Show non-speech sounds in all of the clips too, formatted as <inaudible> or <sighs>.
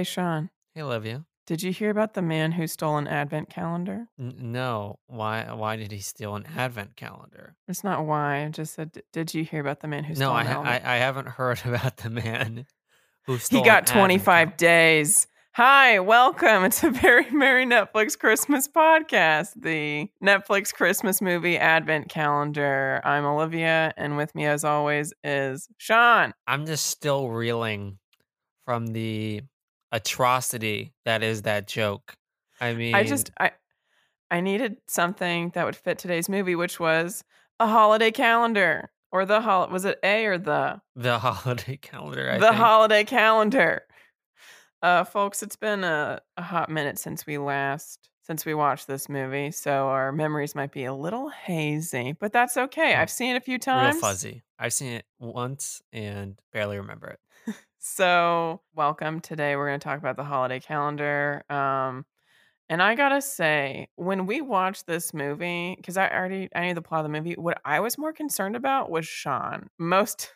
Hey, Sean, Hey, Olivia. did you hear about the man who stole an advent calendar? N- no, why? Why did he steal an advent calendar? It's not why. I just said, did you hear about the man who No, stole I, an ha-? I I haven't heard <laughs> about the man who stole. he got 25 calendar. days. Hi, welcome. It's <laughs> a very merry Netflix Christmas podcast, the Netflix Christmas movie advent calendar. I'm Olivia, and with me, as always, is Sean. I'm just still reeling from the atrocity that is that joke. I mean, I just, I, I needed something that would fit today's movie, which was a holiday calendar. Or the hol was it A or the? the <laughs> holiday calendar. I the think. holiday calendar. Uh, folks, it's been a, a hot minute since we last since we watched this movie, so our memories might be a little hazy, but that's okay. Oh, I've seen it a few times. real fuzzy. I've seen it once and barely remember it. <laughs> So, welcome. Today we're going to talk about the holiday calendar. Um, and I gotta say, when we watched this movie, because I already I knew the plot of the movie, what I was more concerned about was Sean. Most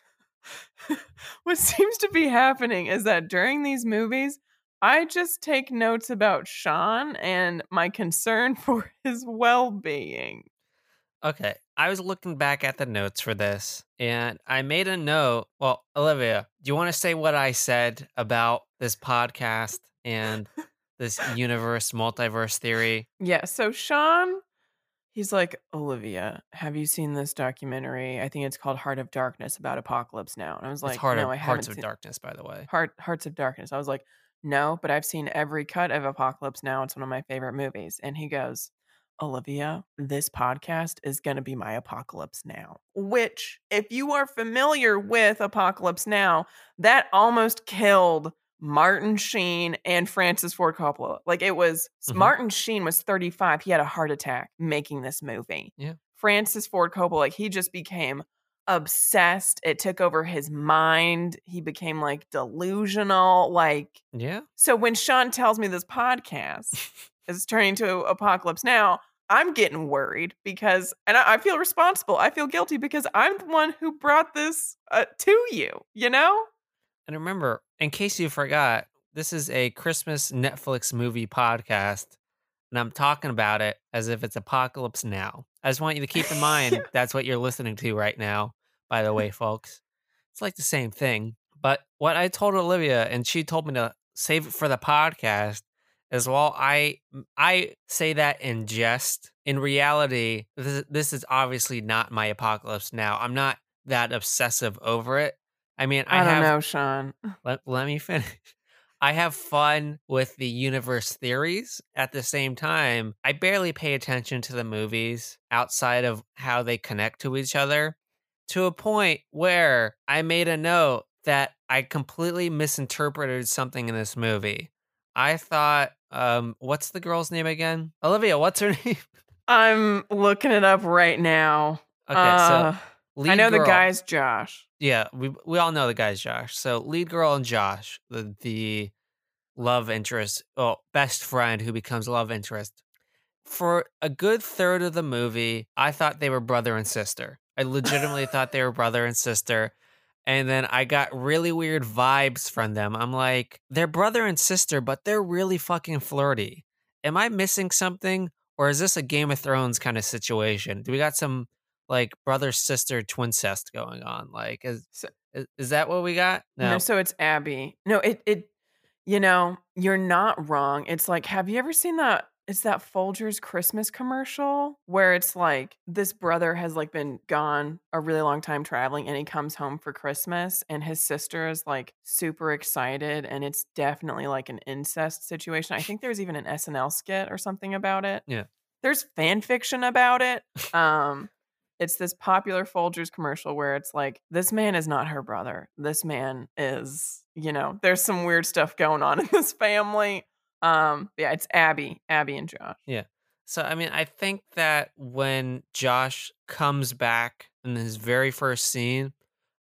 <laughs> what seems to be happening is that during these movies, I just take notes about Sean and my concern <laughs> for his well-being. Okay, I was looking back at the notes for this, and I made a note. Well, Olivia, do you want to say what I said about this podcast and this universe, multiverse theory? Yeah, so Sean, he's like, Olivia, have you seen this documentary? I think it's called Heart of Darkness about Apocalypse Now. And I was like, it's Heart no, of I haven't Hearts of seen Darkness, by the way. Heart Hearts of Darkness. I was like, no, but I've seen every cut of Apocalypse Now. It's one of my favorite movies. And he goes, Olivia, this podcast is going to be my Apocalypse Now. Which, if you are familiar with Apocalypse Now, that almost killed Martin Sheen and Francis Ford Coppola. Like it was, Mhm. Martin Sheen was 35. He had a heart attack making this movie. Yeah. Francis Ford Coppola, like he just became obsessed. It took over his mind. He became like delusional. Like, Yeah. so when Sean tells me this podcast <laughs> is turning to Apocalypse Now, I'm getting worried because, and I, I feel responsible. I feel guilty because I'm the one who brought this uh, to you, you know? And remember, in case you forgot, this is a Christmas Netflix movie podcast, and I'm talking about it as if it's Apocalypse Now. I just want you to keep in mind <laughs> that's what you're listening to right now, by the way, folks. It's like the same thing. But what I told Olivia, and she told me to save it for the podcast, is well, I I say that in jest. In reality, this is, this is obviously not my apocalypse now. I'm not that obsessive over it. I mean, I, I, don't have know, Sean. <laughs> let, let me finish. <laughs> I have fun with the universe theories. At the same time, I barely pay attention to the movies outside of how they connect to each other to a point where I made a note that I completely misinterpreted something in this movie. I thought, um, what's the girl's name again? Olivia, what's her <laughs> name? I'm looking it up right now. Okay, Uh, so I know the guy's Josh. Yeah, we we all know the guy's Josh. So lead girl and Josh, the the love interest, well, best friend who becomes love interest. For a good third of the movie, I thought they were brother and sister. I legitimately thought they were brother and sister. And then I got really weird vibes from them. I'm like, they're brother and sister, but they're really fucking flirty. Am I missing something? Or is this a Game of Thrones kind of situation? Do we got some like brother sister twincest going on? Like, is is, is that what we got? No. so it's Abby. No, it it you know, you're not wrong. It's like, have you ever seen that it's that Folgers Christmas commercial where it's like this brother has like been gone a really long time traveling and he comes home for Christmas and his sister is like super excited and it's definitely like an incest situation. I think there's even an SNL skit or something about it. Yeah. There's fan fiction about it. Um it's this popular Folgers commercial where it's like, this man is not her brother. This man is, you know, there's some weird stuff going on in this family. Um, yeah, it's Abby, Abby and Josh. Yeah. So I mean, I think that when Josh comes back in his very first scene,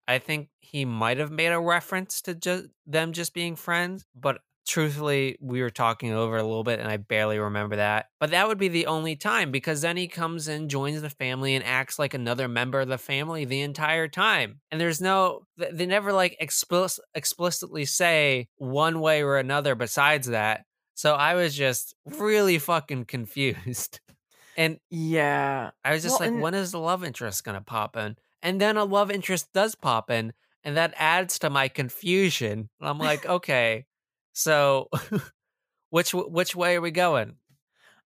I think he might have made a reference to just them just being friends, but truthfully, we were talking over a little bit and I barely remember that. But that would be the only time because then he comes in, joins the family, and acts like another member of the family the entire time. And there's no, they never like explicit, explicitly say one way or another besides that. So I was just really fucking confused. <laughs> And yeah, I was just well, like, and when is the love interest going to pop in? And then a love interest does pop in. And that adds to my confusion. And I'm like, <laughs> okay, so <laughs> which which way are we going?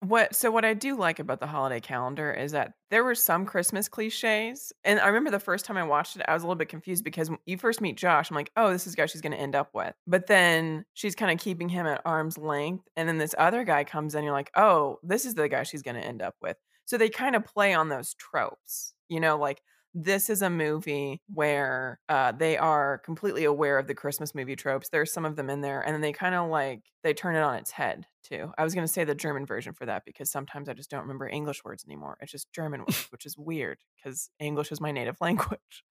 What so what I do like about the holiday calendar is that there were some Christmas cliches, and I remember the first time I watched it, I was a little bit confused because when you first meet Josh, I'm like, "Oh, this is the guy she's gonna end up with." But then she's kinda keeping him at arm's length, and then this other guy comes in, you're like, "Oh, this is the guy she's gonna end up with." So they kinda play on those tropes, you know, like, this is a movie where, uh, they are completely aware of the Christmas movie tropes, there's some of them in there, and then they kinda, like they turn it on its head too. I was gonna say the German version for that because sometimes I just don't remember English words anymore. It's just German words, <laughs> which is weird because English is my native <laughs> language.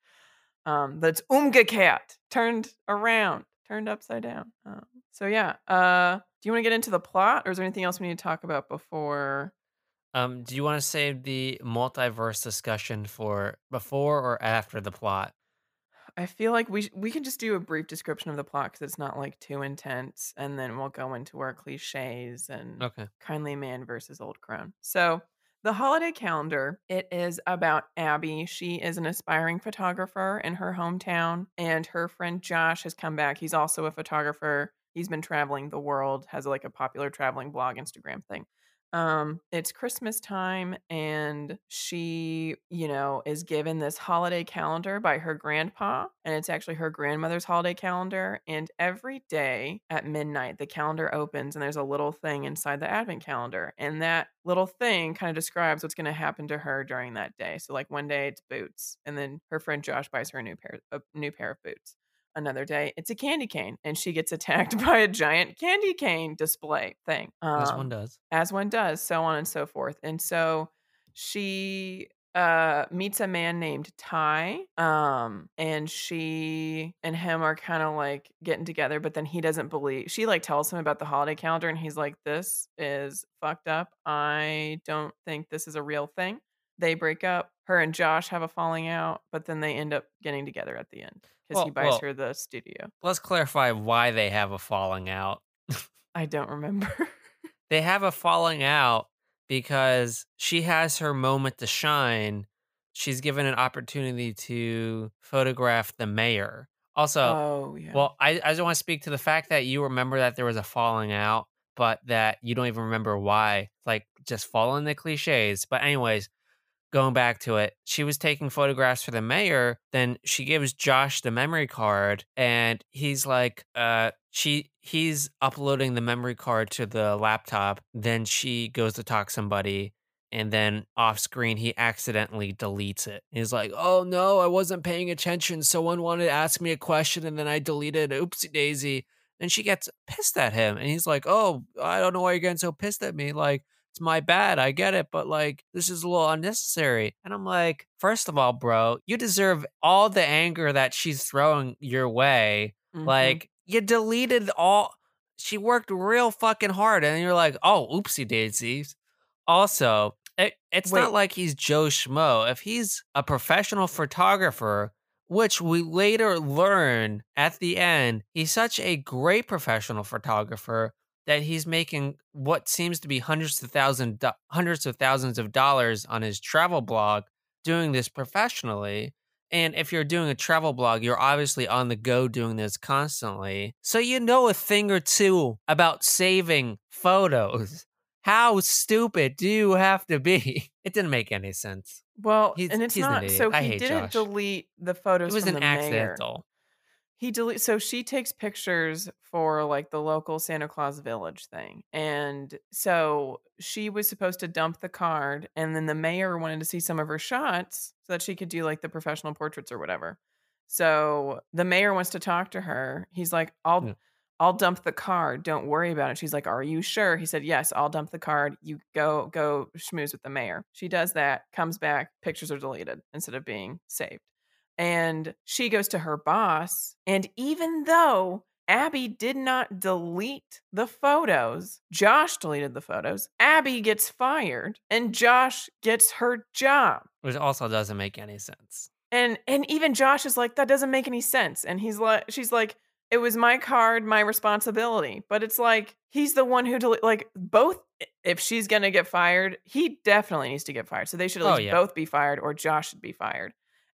Um, that's umgekehrt, turned around, turned upside down. Um, so yeah, uh, do you want to get into the plot, or is there anything else we need to talk about before? Um, do you want to save the multiverse discussion for before or after the plot? I feel like we sh- we can just do a brief description of the plot because it's not like too intense, and then we'll go into our cliches and Okay. kindly man versus old crone. So, the holiday calendar it is about Abby. She is an aspiring photographer in her hometown, and her friend Josh has come back. He's also a photographer. He's been traveling the world, has like a popular traveling blog Instagram thing. Um, it's Christmas time, and she, you know, is given this holiday calendar by her grandpa, and it's actually her grandmother's holiday calendar. And every day at midnight, the calendar opens, and there's a little thing inside the advent calendar, and that little thing kind of describes what's going to happen to her during that day. So, like one day it's boots, and then her friend Josh buys her a new pair, a new pair of boots another day it's a candy cane and she gets attacked <laughs> by a giant candy cane display thing As one um does. as one does so on and so forth and so she uh meets a man named ty um and she and him are kind of like getting together but then he doesn't believe she like tells him about the holiday calendar and he's like this is fucked up. I don't think this is a real thing. They break up her and josh have a falling out but then they end up getting together at the end because he buys well, her the studio let's clarify why they have a falling out. i don't remember <laughs> They have a falling out because she has her moment to shine. She's given an opportunity to photograph the mayor. Also, oh yeah well, I, I just want to speak to the fact that you remember that there was a falling out, but that you don't even remember why. Like, just following the cliches. But, anyways, going back to it, she was taking photographs for the mayor. Then she gives Josh the memory card, and he's like, uh, she he's uploading the memory card to the laptop. Then she goes to talk somebody, and then off screen he accidentally deletes it. He's like, "Oh no, I wasn't paying attention. Someone wanted to ask me a question, and then I deleted. Oopsie daisy." And she gets pissed at him, and he's like, "Oh, I don't know why you're getting so pissed at me. Like, it's my bad. I get it, but like this is a little unnecessary. And I'm like, first of all, bro, you deserve all the anger that she's throwing your way. hmm Like you deleted all she worked real fucking hard and you're like, "Oh, oopsie daisies." Also, it, it's wait not like he's Joe Schmo. If he's a professional photographer, which we later learn at the end, he's such a great professional photographer that he's making what seems to be hundreds of thousand do- hundreds of thousands of dollars on his travel blog doing this professionally and if you're doing a travel blog you're obviously on the go doing this constantly. So you know a thing or two about saving photos. How stupid do you have to be? <laughs> It didn't make any sense. Well he's and it's an not idiot. so he didn't josh. delete the photos it was an the mayor. accidental He delete so she takes pictures for like the local Santa Claus village thing. And so she was supposed to dump the card and then the mayor wanted to see some of her shots so that she could do like the professional portraits or whatever. So the mayor wants to talk to her. He's like, "I'll Yeah. I'll dump the card. Don't worry about it." She's like, "Are you sure?" He said, "Yes, I'll dump the card. You go go schmooze with the mayor." She does that, comes back, pictures are deleted instead of being saved and she goes to her boss and even though Abby did not delete the photos. Josh deleted the photos. Abby gets fired and Josh gets her job. Which also doesn't make any sense. And and even Josh is like that doesn't make any sense. And he's like she's like it was my card, my responsibility. But it's like he's the one who dele- like both if she's going to get fired, he definitely needs to get fired. So they should at Oh, least yeah. both be fired or Josh should be fired.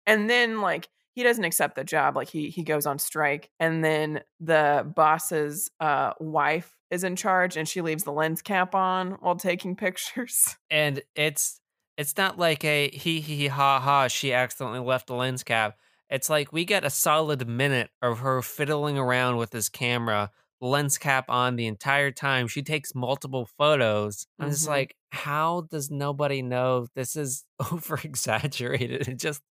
And then like he doesn't accept the job like he he goes on strike and then the boss's uh wife is in charge and she leaves the lens cap on while taking <laughs> pictures. And it's it's not like a he he ha ha she accidentally left the lens cap. It's like we get a solid minute of her fiddling around with this camera, lens cap on the entire time. She takes multiple photos. I'm just Mhm. like, how does nobody know this is <laughs> over exaggerated? It just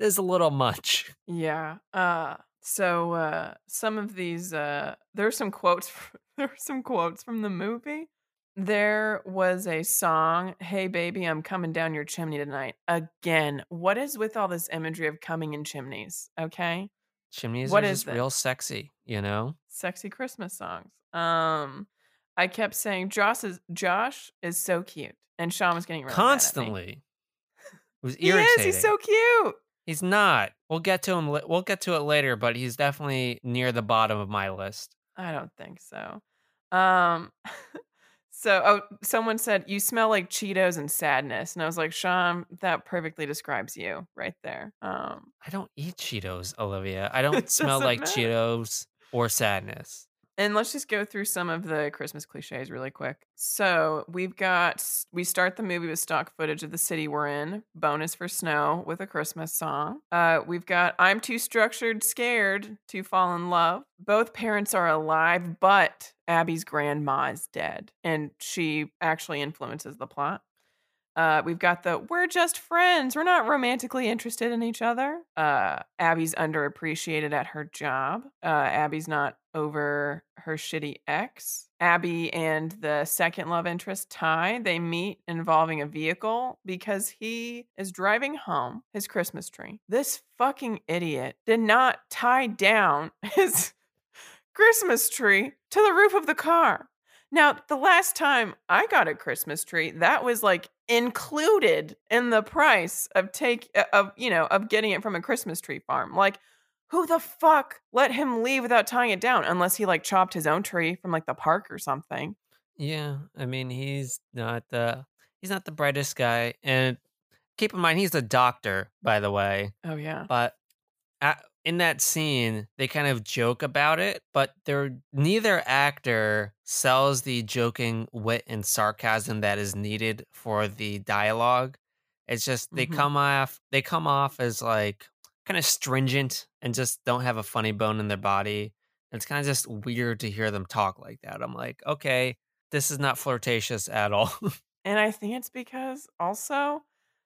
is a little much. Yeah. Uh so uh some of these uh there's some quotes fr- <laughs> there are some quotes from the movie. There was a song, "Hey baby, I'm coming down your chimney tonight." Again, what is with all this imagery of coming in chimneys, okay? Chimneys What are is just real sexy, you know? Sexy Christmas songs. Um I kept saying Josh is Josh is so cute. And Sean was getting really mad at me. Constantly. It was <laughs> He is, he's so cute. He's not. We'll get to him. We'll get to it later, but he's definitely near the bottom of my list. I don't think so. Um <laughs> so oh someone said you smell like Cheetos and sadness. And I was like, Sean, that perfectly describes you right there. Um I don't eat Cheetos, Olivia. I <laughs> don't smell like matter. Cheetos or sadness. And let's just go through some of the Christmas cliches really quick. So we've got we start the movie with stock footage of the city we're in, bonus for snow with a Christmas song. Uh, we've got I'm too structured, scared to fall in love. Both parents are alive, but Abby's grandma is dead, and she actually influences the plot. Uh, we've got the we're just friends. We're not romantically interested in each other. Uh, Abby's underappreciated at her job. Uh, Abby's not over her shitty ex. Abby and the second love interest, Ty, they meet involving a vehicle because he is driving home his Christmas tree. This fucking idiot did not tie down <laughs> his Christmas tree to the roof of the car. Now, the last time I got a Christmas tree, that was like included in the price of take uh, of you know of getting it from a Christmas tree farm. Like, who the fuck let him leave without tying it down? Unless he like chopped his own tree from like the park or something. Yeah, I mean he's not the he's not the brightest guy, and keep in mind he's a doctor, by the way. Oh yeah, But at, in that scene, they kind of joke about it, but they're neither actor sells the joking wit and sarcasm that is needed for the dialogue. It's just they Mhm. come off they come off as like kind of stringent and just don't have a funny bone in their body. It's kind of just weird to hear them talk like that. I'm like, okay, this is not flirtatious at all. <laughs> and I think it's because also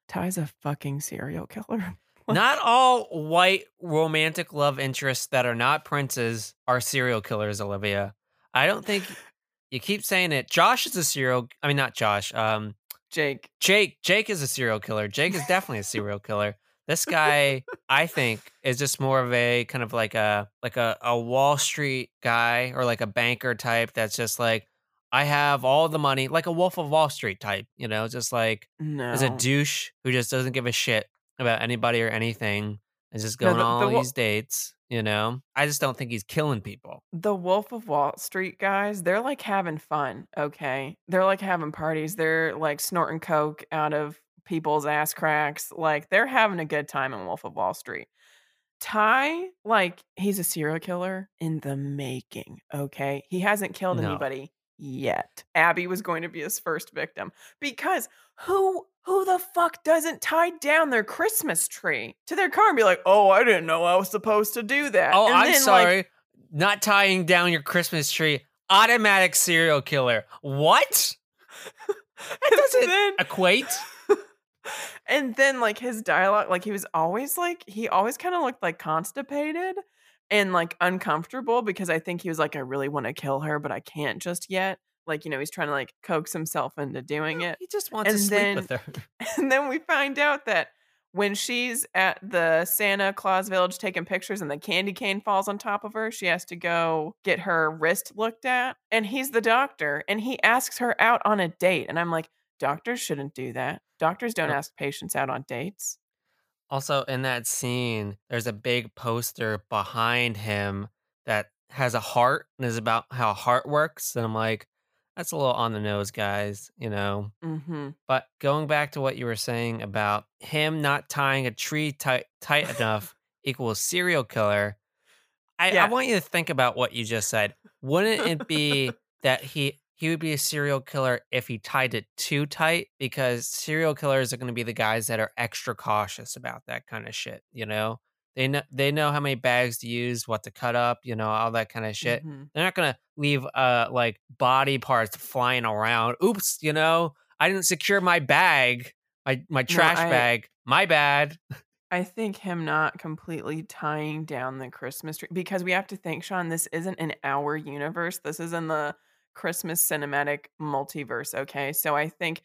Ty's a fucking serial killer. <laughs> not all white romantic love interests that are not princes are serial killers, Olivia. I don't think <laughs> you keep saying it. Josh is a serial I mean not Josh. Um Jake. Jake Jake is a serial killer. Jake is definitely a serial killer. This guy, I think, is just more of a kind of like a like a, a Wall Street guy or like a banker type that's just like, I have all the money, like a Wolf of Wall Street type, you know, just like No. is a douche who just doesn't give a shit about anybody or anything and just No, going the- on the all wo- these dates, you know? I just don't think he's killing people. the Wolf of Wall Street guys, they're like having fun, okay? They're like having parties. They're like snorting coke out of people's ass cracks. Like they're having a good time in Wolf of Wall Street. Ty, like he's a serial killer in the making, okay? He hasn't killed No. anybody yet. Abby was going to be his first victim because who who the fuck doesn't tie down their Christmas tree to their car and be like, "Oh, I didn't know I was supposed to do that." Oh, And I'm then, like, sorry. Not tying down your Christmas tree. Automatic serial killer. What? <laughs> and doesn't then, Equate? <laughs> and then like his dialogue like he was always like he always kind of looked like constipated and like uncomfortable because i think he was like i really want to kill her but i can't just yet like you know he's trying to like coax himself into doing it He just wants to And sleep then- with her. <laughs> <laughs> and then we find out that when she's at the Santa Claus village taking pictures and the candy cane falls on top of her, she has to go get her wrist looked at. And he's the doctor and he asks her out on a date. And I'm like, doctors shouldn't do that. Doctors don't ask patients out on dates. Also, in that scene, there's a big poster behind him that has a heart and is about how a heart works. And I'm like, that's a little on the nose, guys, you know? Mm-hmm. But going back to what you were saying about him not tying a tree tight, tight enough <laughs> equals serial killer, I, Yeah. I want you to think about what you just said. Wouldn't it be <laughs> that he he would be a serial killer if he tied it too tight? Because serial killers are going to be the guys that are extra cautious about that kind of shit. You know, they know they know how many bags to use, what to cut up, you know, all that kind of shit. Mhm. They're not gonna leave uh like body parts flying around. Oops, you know, I didn't secure my bag, my my trash I- bag. My bad. <laughs> I think him not completely tying down the Christmas tree because we have to think, Sean, this isn't in our universe. This is in the Christmas cinematic multiverse. Okay. So I think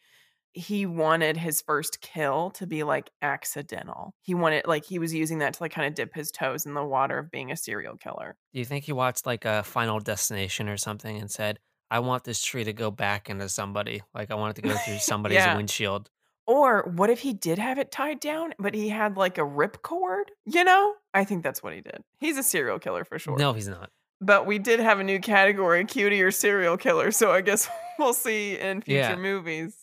he wanted his first kill to be like accidental. He wanted, like, he was using that to like kind of dip his toes in the water of being a serial killer. Do you think he watched like a Final Destination or something and said, "I want this tree to go back into somebody. Like I want it to go through <laughs> somebody's Yeah. windshield." Or what if he did have it tied down, but he had like a rip cord? You know? I think that's what he did. He's a serial killer for sure. No, he's not. But we did have a new category, cutie or serial killer. So I guess <laughs> we'll see in future Yeah. movies.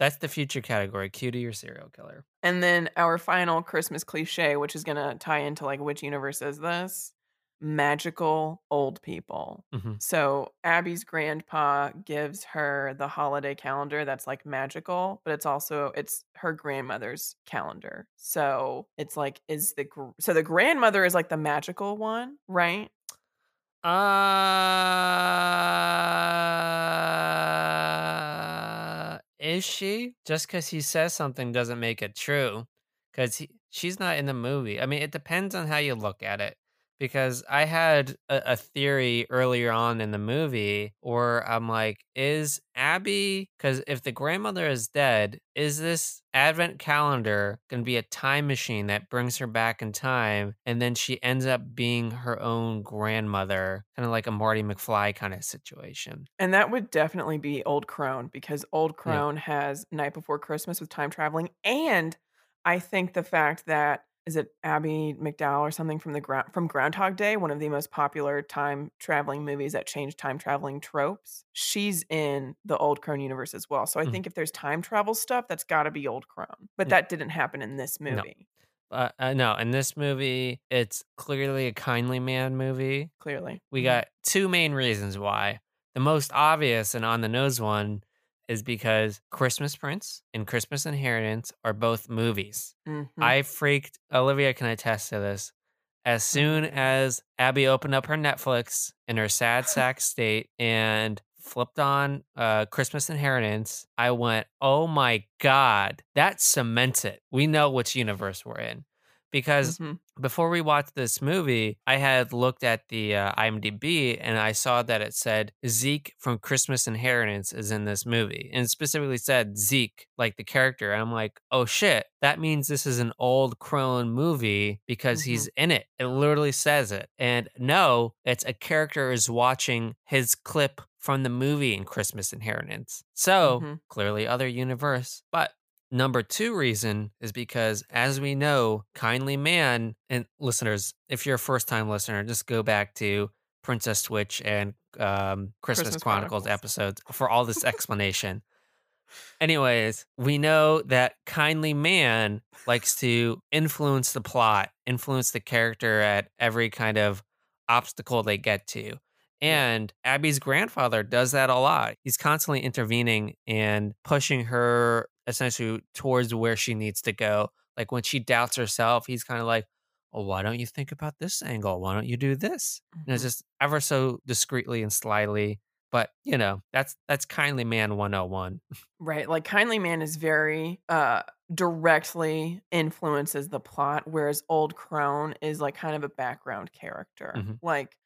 That that's the future category: cutie or serial killer. And then our final Christmas cliche, which is going to tie into like which universe is this? Magical old people. Mhm. So Abby's grandpa gives her the holiday calendar that's like magical, but it's also it's her grandmother's calendar. So it's like is the gr- so the grandmother is like the magical one, right? Uh, is she? Just because he says something doesn't make it true. Because she's not in the movie. I mean, it depends on how you look at it. Because I had a, a theory earlier on in the movie where I'm like, is Abby, because if the grandmother is dead, is this advent calendar going to be a time machine that brings her back in time? And then she ends up being her own grandmother, kind of like a Marty McFly kind of situation. And that would definitely be Old Crone because Old Crone has Knight Before Christmas with time traveling. And I think the fact that is it Abby McDowell or something from the ground from Groundhog Day, one of the most popular time traveling movies that changed time traveling tropes. She's in the Old Crone universe as well. So I Mhm. think if there's time travel stuff, that's got to be Old Crone. But Yeah. that didn't happen in this No. movie, Uh, uh, no, in this movie, it's clearly a kindly man movie. clearly. We Mhm. got two main reasons why. The most obvious and on the nose one is because Christmas Prince and Christmas Inheritance are both movies. Mhm. I freaked, Olivia can attest to this. As soon Mhm. as Abby opened up her Netflix in her sad <laughs> sack state and flipped on uh, Christmas Inheritance, I went, oh my God, that cements it. We know which universe we're in. Because Mhm. before we watched this movie, I had looked at the uh, IMDb and I saw that it said Zeke from Christmas Inheritance is in this movie, and specifically said Zeke, like the character. And I'm like, oh shit, that means this is an old Crone movie because he's in it. It literally says it. And no, it's a character is watching his clip from the movie in Christmas Inheritance. So Mhm. clearly, other universe, but Number two reason is because, as we know, Kindly Man, and listeners, if you're a first time listener, just go back to Princess Switch and um, Christmas, Christmas Chronicles, Chronicles. episodes for all this explanation. <laughs> Anyways, we know that Kindly Man likes to influence the plot, influence the character at every kind of obstacle they get to. And Abby's grandfather does that a lot. He's constantly intervening and pushing her essentially towards where she needs to go. Like when she doubts herself, he's kind of like, well, why don't you think about this angle? Why don't you do this? And it's Mhm. just ever so discreetly and slyly. But you know, that's that's kindly man 101. Right. Like Kindly Man is very uh directly influences the plot, whereas Old Crone is like kind of a background character. Mhm. Like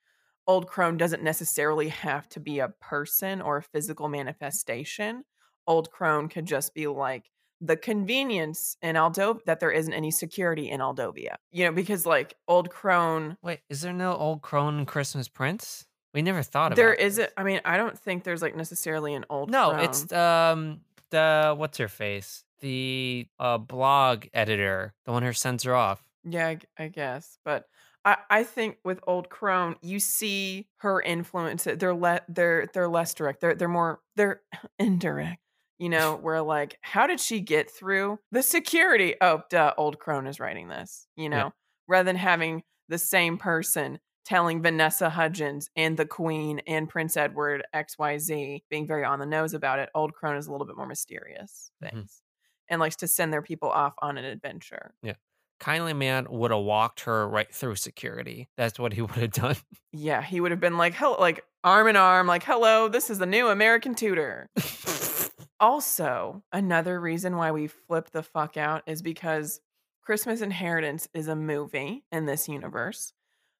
Old Crone doesn't necessarily have to be a person or a physical manifestation. Old Crone could just be like the convenience in Aldovia that there isn't any security in Aldovia. You know, because like Old Crone, Wait, is there no old crone Christmas Prince? We never thought about there isn't. I mean, I don't think there's like necessarily an Old. No, Crone. it's um the what's her face? The uh blog editor, the one who sends her off. Yeah, I guess, but I, I think with Old Crone, you see her influence. They're le- they're they're less direct. They're they're more they're <laughs> indirect. You know, where like, how did she get through the security? Oh, duh, Old Crone is writing this. You know, Yeah. rather than having the same person telling Vanessa Hudgens and the Queen and Prince Edward X Y Z being very on the nose about it. Old Crone is a little bit more mysterious Mhm. things and likes to send their people off on an adventure. Yeah. Kindly Man would have walked her right through security. That's what he <laughs> would have done. Yeah, he would have been like, hello, like arm in arm, like, hello, this is the new American tutor. <laughs> Also, another reason why we flip the fuck out is because Christmas Inheritance is a movie in this universe,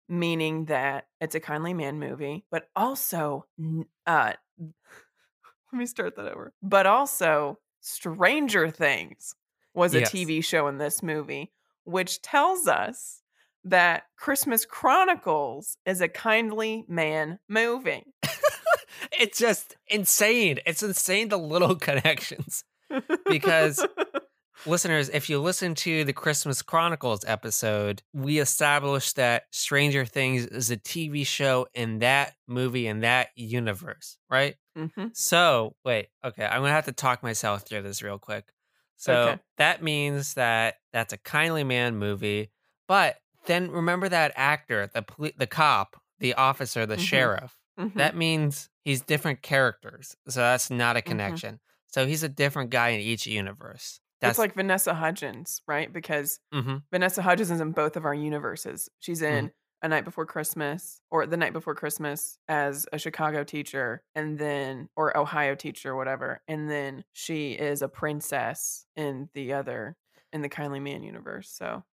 meaning that it's a kindly man movie, but also, uh, <laughs> let me start that over. But also, Stranger Things was a Yes. TV show in this movie, which tells us that Christmas Chronicles is a kindly man movie. It's just insane. It's insane the little <laughs> connections. Because- <laughs> Listeners, if you listen to the Christmas Chronicles episode, we established that Stranger Things is a TV show in that movie in that universe, right? hmm So, wait, okay, I'm gonna have to talk myself through this real quick. So Okay. that means that that's a Kindly Man movie, but then remember that actor, the poli- the cop, the officer, the Mhm. sheriff. hmm That means he's different characters, so that's not a Mhm. connection. So he's a different guy in each universe. That's it's like Vanessa Hudgens, right? Because hmm Vanessa Hudgens is in both of our universes. She's Mm-hmm. in A Knight Before Christmas or The Knight Before Christmas as a Chicago teacher and then or Ohio teacher whatever. And then she is a princess in the other in the Kindly Man universe. So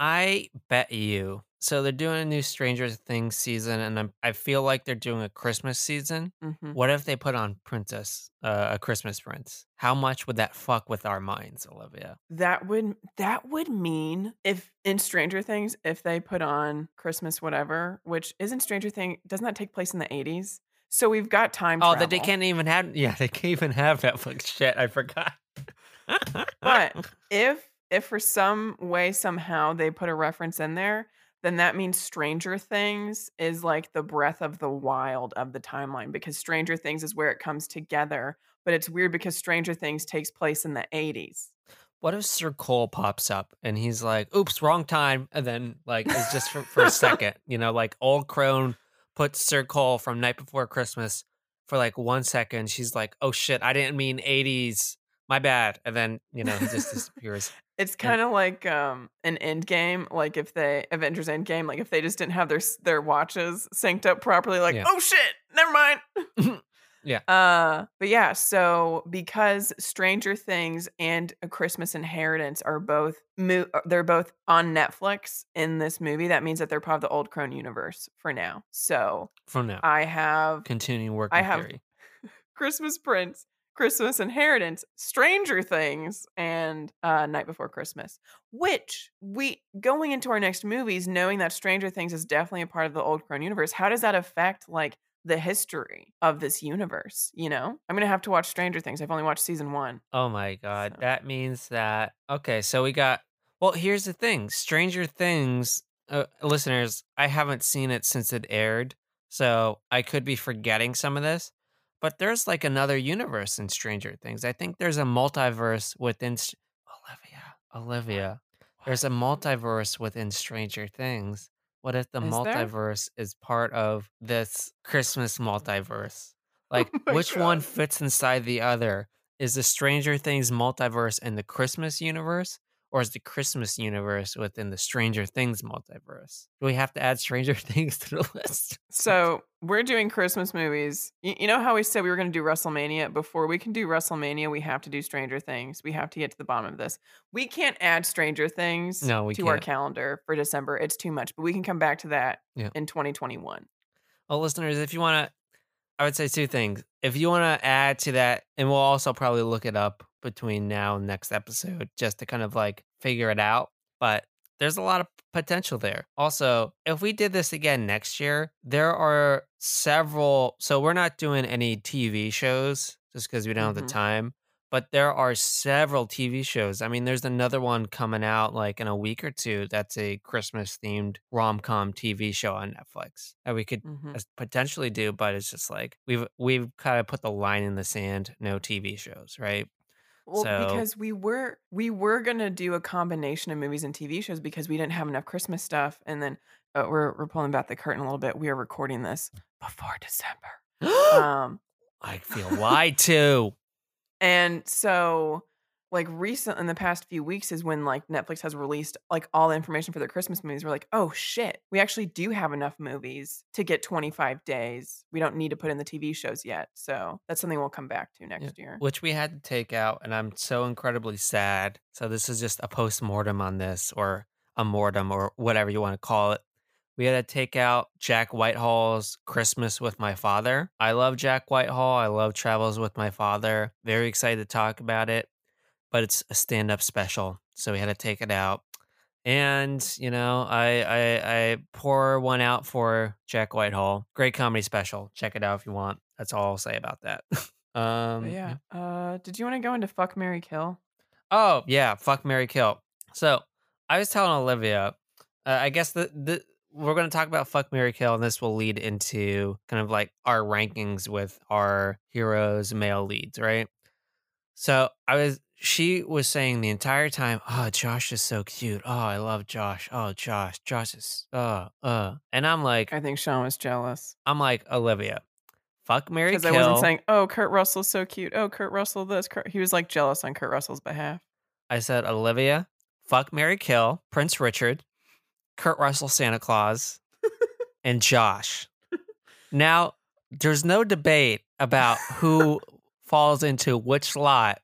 I bet you. So they're doing a new Stranger Things season, and I'm, I feel like they're doing a Christmas season. mhm. What if they put on Princess, uh, a Christmas Prince? How much would that fuck with our minds, Olivia? that would that would mean if in Stranger Things, if they put on Christmas whatever, which isn't Stranger Thing, doesn't that take place in the eighties? So we've got time Oh, travel. that they can't even have. <laughs> Yeah, they can't even have Netflix. Shit, I forgot. But <laughs> if if for some way somehow they put a reference in there, then that means Stranger Things is like the breath of the wild of the timeline because Stranger Things is where it comes together. But it's weird because Stranger Things takes place in the 80s. what if Sir Cole pops up and he's like, "Oops, wrong time," and then like it's just for, for a <laughs> second, you know, like old crone puts Sir Cole from Knight Before Christmas for like one second. She's like, "Oh shit, I didn't mean '80s, my bad," and then you know he just disappears. It's kind of like um an end game, like if they Avengers End Game, like if they just didn't have their their watches synced up properly, like Yeah. oh shit, never mind. <laughs> Yeah. <laughs> Uh, but yeah, so because Stranger Things and A Christmas Inheritance are both mo- uh, they're both on Netflix in this movie, that means that they're part of the Old Crone universe for now. So From now, I have continuing work. I have- <laughs> Christmas Prince, Christmas Inheritance, Stranger Things, and uh, Knight Before Christmas. Which we going into our next movies, knowing that Stranger Things is definitely a part of the Old Crone universe. How does that affect like the history of this universe? You know, I'm gonna have to watch Stranger Things. I've only watched season one. Oh my god, So- that means that okay. So we got. Well, here's the thing: Stranger Things, uh, listeners. I haven't seen it since it aired, so I could be forgetting some of this. But there's like another universe in Stranger Things. I think there's a multiverse within. S- Olivia, Olivia. There's a multiverse within Stranger Things. What if the Is multiverse is part of this Christmas multiverse? Like, Oh which one fits inside the other? Is the Stranger Things multiverse in the Christmas universe, or is the Christmas universe within the Stranger Things multiverse? Do we have to add Stranger <laughs> Things to the list? So we're doing Christmas movies. You, you know how we said we were going to do WrestleMania? Before we can do WrestleMania, we have to do Stranger Things. We have to get to the bottom of this. We can't add Stranger Things No, we to our can't. calendar for December. It's too much, but we can come back to that Yeah. in 2021. Well, listeners, if you want to, I would say two things. If you want to add to that, and we'll also probably look it up between now and next episode just to kind of like figure it out. But there's a lot of potential there. Also, if we did this again next year, there are several. So we're not doing any TV shows just because we don't have Mhm. the time. But there are several TV shows. I mean, there's another one coming out like in a week or two. That's a Christmas themed rom com TV show on Netflix that we could Mhm. potentially do. But it's just like we've we've kind of put the line in the sand. No TV shows, right? Well, So- because we were we were gonna do a combination of movies and TV shows because we didn't have enough Christmas stuff, and then uh, we're we're pulling back the curtain a little bit. We are recording this before December, <gasps> um, I feel lied to. and so like recent in the past few weeks is when like Netflix has released like all the information for their Christmas movies. We're like, oh shit, we actually do have enough movies to get 25 days. We don't need to put in the TV shows yet, so that's something we'll come back to next year. which we had to take out, and I'm so incredibly sad. So this is just a post mortem on this, or a mortem, or whatever you want to call it. We had to take out Jack Whitehall's Christmas with My Father. I love Jack Whitehall. I love Travels with My Father. Very excited to talk about it, but it's a stand up special, so we had to take it out. And you know, I, I I pour one out for Jack Whitehall. Great comedy special. Check it out if you want. That's all I'll say about that. <laughs> um, yeah. Uh, did you want to go into fuck Mary Kill? Oh yeah, fuck Mary Kill. So I was telling Olivia, uh, I guess the the we're going to talk about fuck Mary Kill, and this will lead into kind of like our rankings with our heroes, male leads, right? So I was, she was saying the entire time, "Oh, Josh is so cute. Oh, I love Josh. Oh, Josh, Josh is uh uh," and I'm like, I think Sean was jealous I'm like Olivia, fuck Mary because I wasn't saying, "Oh, Kurt Russell's so cute." Oh, Kurt Russell this. Kurt. He was like jealous on Kurt Russell's behalf. I said Olivia, fuck Mary Kill, Prince Richard, Kurt Russell Santa Claus, and Josh. Now, there's no debate about who <laughs> falls into which lot.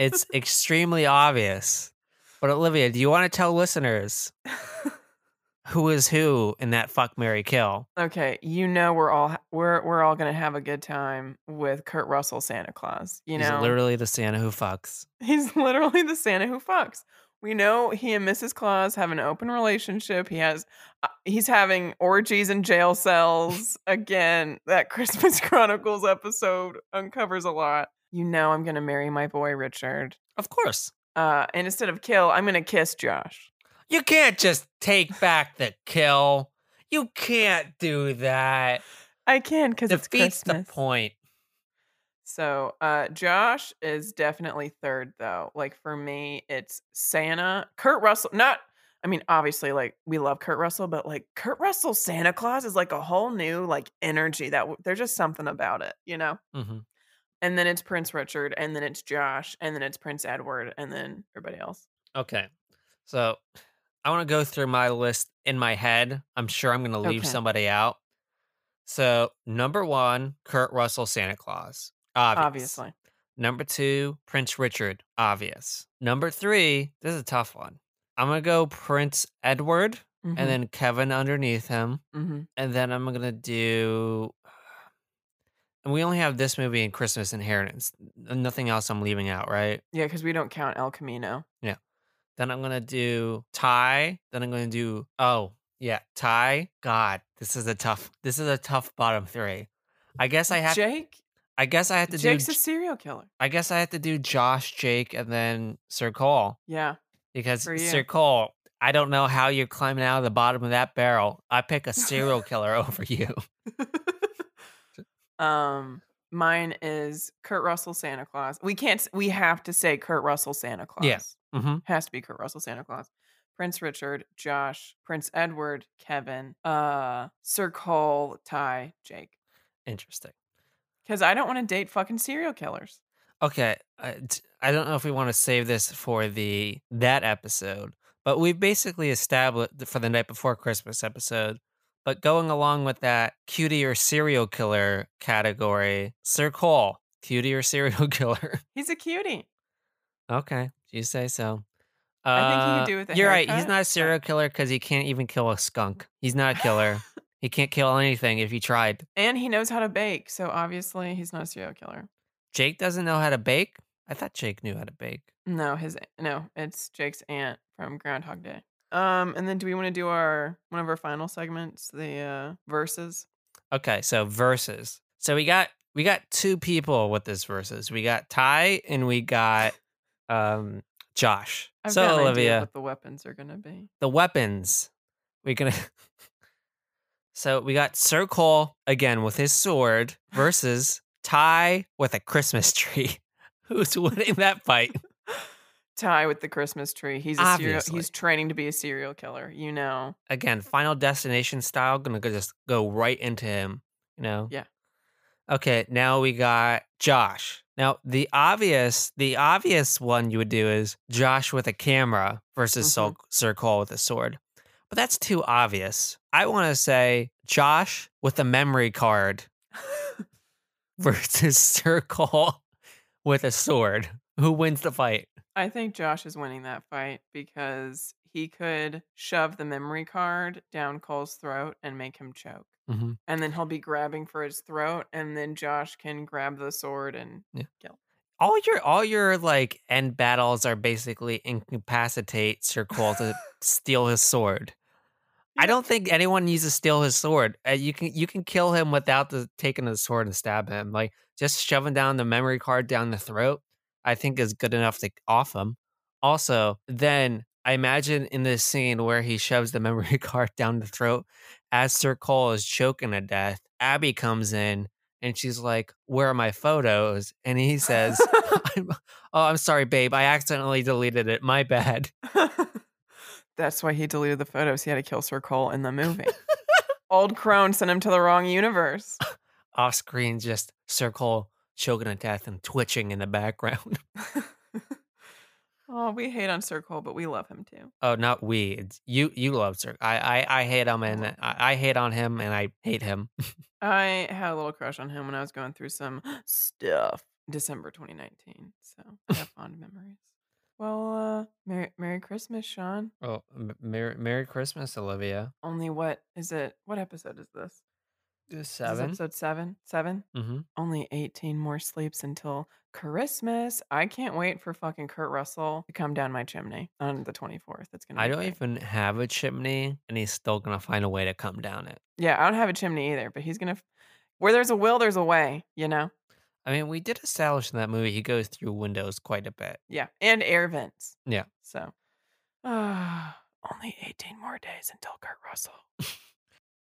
It's extremely obvious. But Olivia, do you want to tell listeners <laughs> who is who in that fuck Mary Kill? okay, you know we're all we're we're all gonna have a good time with Kurt Russell Santa Claus. You He's know, literally the Santa who fucks. He's <laughs> literally the Santa who fucks. We know he and Mrs. Claus have an open relationship. He has, uh, he's having orgies in jail cells. <laughs> Again, that Christmas Chronicles episode uncovers a lot. You know, I'm gonna marry my boy Richard. Of course. Uh, and instead of kill, I'm gonna kiss Josh. You can't just take back the kill. You can't do that. I can because it's Christmas. the point. So, uh, Josh is definitely third though. Like for me, it's Santa, Kurt Russell. Not, I mean, obviously, like we love Kurt Russell, but like Kurt Russell Santa Claus is like a whole new like energy that w- there's just something about it, you know. hmm And then it's Prince Richard, and then it's Josh, and then it's Prince Edward, and then everybody else. Okay, so I want to go through my list in my head. I'm sure I'm going to leave Okay. somebody out. So number one, Kurt Russell, Santa Claus, obvious. Obviously, Number two, Prince Richard, obvious. Number three, this is a tough one. I'm gonna go Prince Edward, Mhm, and then Kevin underneath him, mhm. and then I'm gonna do. And we only have this movie and Christmas Inheritance. Nothing else I'm leaving out, right? yeah, because we don't count El Camino. Yeah. Then I'm gonna do Ty. Then I'm gonna do oh yeah Ty. God, this is a tough. This is a tough bottom three. I guess I have. Jake, I guess I have to Jake's do. a serial killer. I guess I have to do Josh, Jake, and then Sir Cole Yeah, because. Sir Cole. I don't know how you're climbing out of the bottom of that barrel. I pick a serial killer over you. <laughs> um, mine is Kurt Russell Santa Claus. We can't. We have to say Kurt Russell Santa Claus. Yes, yeah. hmm has to be Kurt Russell Santa Claus. Prince Richard, Josh, Prince Edward, Kevin, uh, Sir Cole, Ty, Jake. Interesting. Because I don't want to date fucking serial killers. Okay, I don't know if we want to save this for the that episode, but we basically established for the night before Christmas episode. But going along with that cutie or serial killer category, Sir Cole, cutie or serial <laughs> killer. He's a cutie. okay, you say so. I think he could Uh, do with You're right. He's not a serial killer because he can't even kill a skunk. He's not a killer. <laughs> he can't kill anything if he tried. And he knows how to bake. So obviously he's not a serial killer. Jake doesn't know how to bake. I thought Jake knew how to bake. No, his no, it's Jake's aunt from Groundhog Day. Um, and then do we want to do our one of our final segments, the uh verses? Okay, so verses. So we got we got two people with this verses. We got Ty and we got um Josh. I've so got an idea Olivia, what the weapons are gonna be. the weapons. We're gonna <laughs> So we got Sir Cole again with his sword versus <laughs> Ty with a Christmas tree. <laughs> Who's winning that fight? Ty with the Christmas tree. He's a serial, he's training to be a serial killer. You know. Again, Final Destination style, gonna go just go right into him. You know. Yeah. Okay, now we got Josh. Now the obvious, the obvious one you would do is Josh with a camera versus Mhm. Sol- Sir Cole with a sword, but that's too obvious. I want to say Josh with a memory card <laughs> versus Sir Cole <laughs> with a sword. Who wins the fight? I think Josh is winning that fight because he could shove the memory card down Cole's throat and make him choke. Mm-hmm. And then he'll be grabbing for his throat, and then Josh can grab the sword and Yeah. kill. All your all your like end battles are basically incapacitate Sir Cole to <laughs> steal his sword. I don't think anyone needs to steal his sword. Uh, you can you can kill him without the taking the sword and stab him. Like just shoving down the memory card down the throat, I think is good enough to off him. Also, then I imagine in this scene where he shoves the memory <laughs> card down the throat, as Sir Cole is choking to death, Abby comes in and she's like, "Where are my photos?" And he says, <laughs> <laughs> I'm, "Oh, I'm sorry, babe. I accidentally deleted it. My bad." That's why he deleted the photos. He had to kill Sir Cole in the movie. Old crone sent him to the wrong universe. Off screen, just Sir Cole choking to death and twitching in the background. <laughs> oh, we hate on Sir Cole, but we love him too. Oh, not we. It's you. You love Sir. I. I. I hate him, and I, I hate on him, and I hate him. <laughs> I had a little crush on him when I was going through some <gasps> stuff. December 2019. So I have fond memories. Well, uh, Merry, Merry Christmas, Sean. Oh, m- Merry, Merry Christmas, Olivia. Only what is it? What episode is this? Seven. episode seven. Seven. Mm-hmm. Only 18 more sleeps until Christmas. I can't wait for fucking Kurt Russell to come down my chimney on the 24th. It's gonna. I don't great. even have a chimney, and he's still gonna find a way to come down it. Yeah, I don't have a chimney either, but he's gonna. Where there's a will, there's a way. You know. I mean, we did establish in that movie he goes through windows quite a bit. Yeah, and air vents. Yeah. So, uh, <sighs> only 18 more days until Kurt Russell. <laughs>